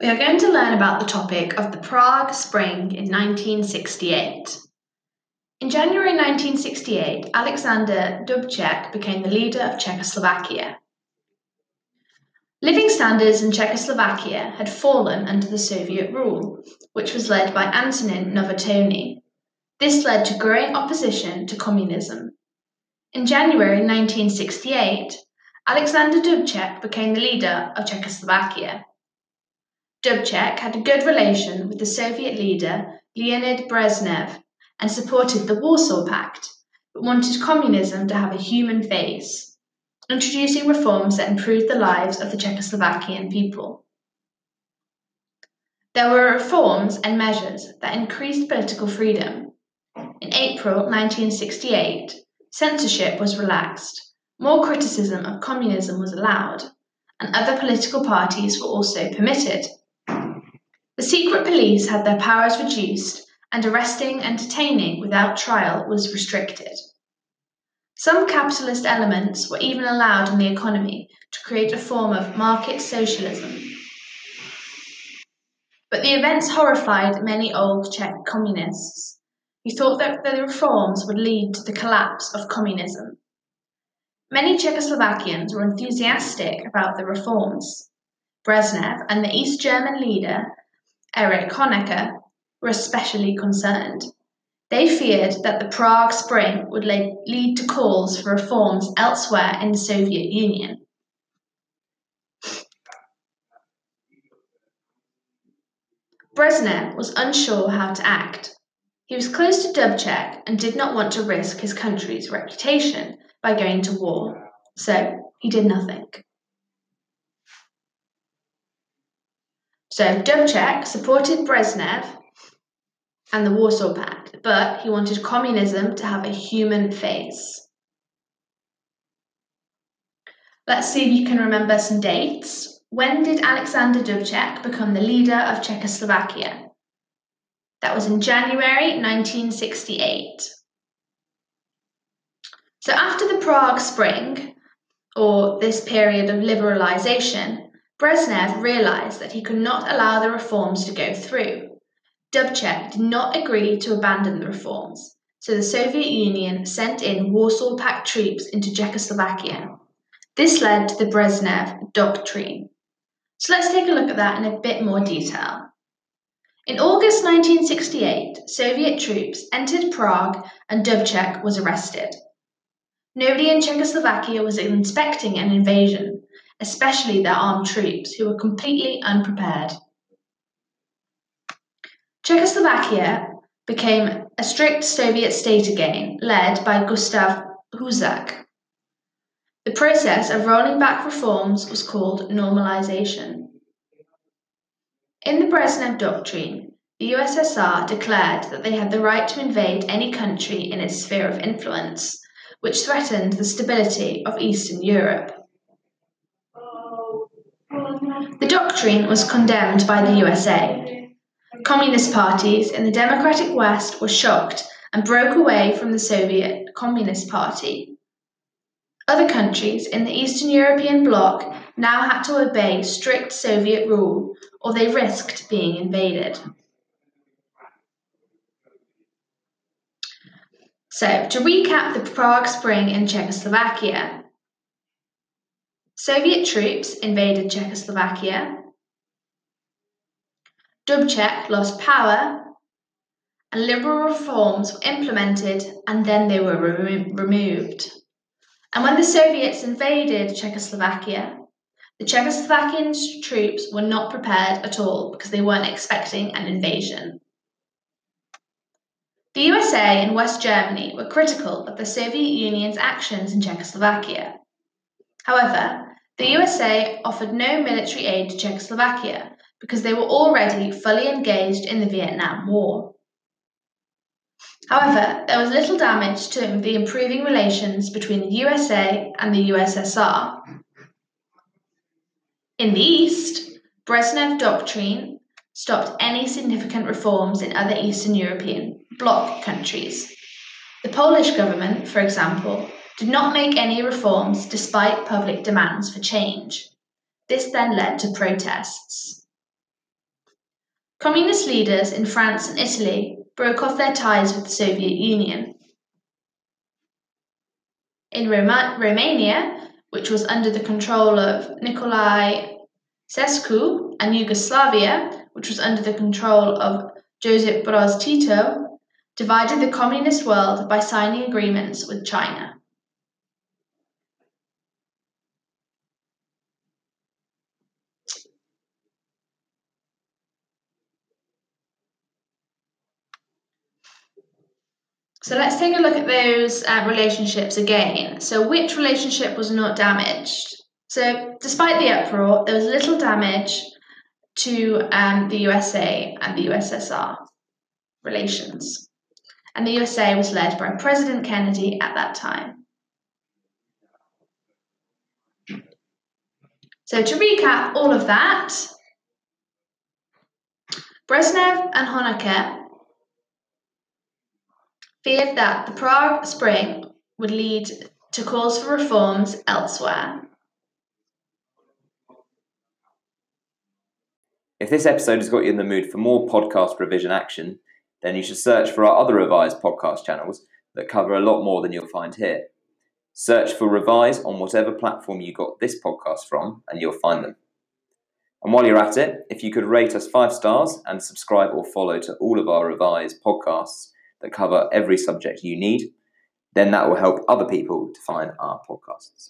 We are going to learn about the topic of the Prague Spring in 1968. In January 1968, Alexander Dubček became the leader of Czechoslovakia. Living standards in Czechoslovakia had fallen under the Soviet rule, which was led by Antonin Novotny. This led to growing opposition to communism. In January 1968, Alexander Dubček became the leader of Czechoslovakia. Dubček had a good relation with the Soviet leader Leonid Brezhnev and supported the Warsaw Pact, but wanted communism to have a human face, introducing reforms that improved the lives of the Czechoslovakian people. There were reforms and measures that increased political freedom. In April 1968, censorship was relaxed, more criticism of communism was allowed, and other political parties were also permitted. The secret police had their powers reduced, and arresting and detaining without trial was restricted. Some capitalist elements were even allowed in the economy to create a form of market socialism. But the events horrified many old Czech communists, who thought that the reforms would lead to the collapse of communism. Many Czechoslovakians were enthusiastic about the reforms. Brezhnev and the East German leader Erich Honecker were especially concerned. They feared that the Prague Spring would lead to calls for reforms elsewhere in the Soviet Union. Brezhnev was unsure how to act. He was close to Dubček and did not want to risk his country's reputation by going to war, so he did nothing. So Dubček supported Brezhnev and the Warsaw Pact, but he wanted communism to have a human face. Let's see if you can remember some dates. When did Alexander Dubček become the leader of Czechoslovakia? That was in January 1968. So after the Prague Spring, or this period of liberalisation, Brezhnev realized that he could not allow the reforms to go through. Dubček did not agree to abandon the reforms, so the Soviet Union sent in Warsaw Pact troops into Czechoslovakia. This led to the Brezhnev Doctrine. So let's take a look at that in a bit more detail. In August 1968, Soviet troops entered Prague and Dubček was arrested. Nobody in Czechoslovakia was inspecting an invasion, especially their armed troops, who were completely unprepared. Czechoslovakia became a strict Soviet state again, led by Gustav Husák. The process of rolling back reforms was called normalization. In the Brezhnev Doctrine, the USSR declared that they had the right to invade any country in its sphere of influence, which threatened the stability of Eastern Europe. Was condemned by the USA. Communist parties in the democratic West were shocked and broke away from the Soviet Communist Party. Other countries in the Eastern European bloc now had to obey strict Soviet rule or they risked being invaded. So, to recap the Prague Spring in Czechoslovakia, Soviet troops invaded Czechoslovakia. Dubček lost power and liberal reforms were implemented and then they were remo- removed. And when the Soviets invaded Czechoslovakia, the Czechoslovakian troops were not prepared at all because they weren't expecting an invasion. The USA and West Germany were critical of the Soviet Union's actions in Czechoslovakia. However, the USA offered no military aid to Czechoslovakia because they were already fully engaged in the Vietnam War. However, there was little damage to the improving relations between the USA and the USSR. In the East, Brezhnev Doctrine stopped any significant reforms in other Eastern European bloc countries. The Polish government, for example, did not make any reforms despite public demands for change. This then led to protests. Communist leaders in France and Italy broke off their ties with the Soviet Union. In Roma- Romania, which was under the control of Nicolae Ceausescu, and Yugoslavia, which was under the control of Josip Broz Tito, divided the communist world by signing agreements with China. So let's take a look at those uh, relationships again. So, which relationship was not damaged? So, despite the uproar, there was little damage to um, the USA and the USSR relations. And the USA was led by President Kennedy at that time. So, to recap all of that, Brezhnev and Honecker feared that the Prague Spring would lead to calls for reforms elsewhere. If this episode has got you in the mood for more podcast revision action, then you should search for our other Revise podcast channels that cover a lot more than you'll find here. Search for Revise on whatever platform you got this podcast from, and you'll find them. And while you're at it, if you could rate us five stars and subscribe or follow to all of our Revise podcasts that cover every subject you need, then that will help other people to find our podcasts.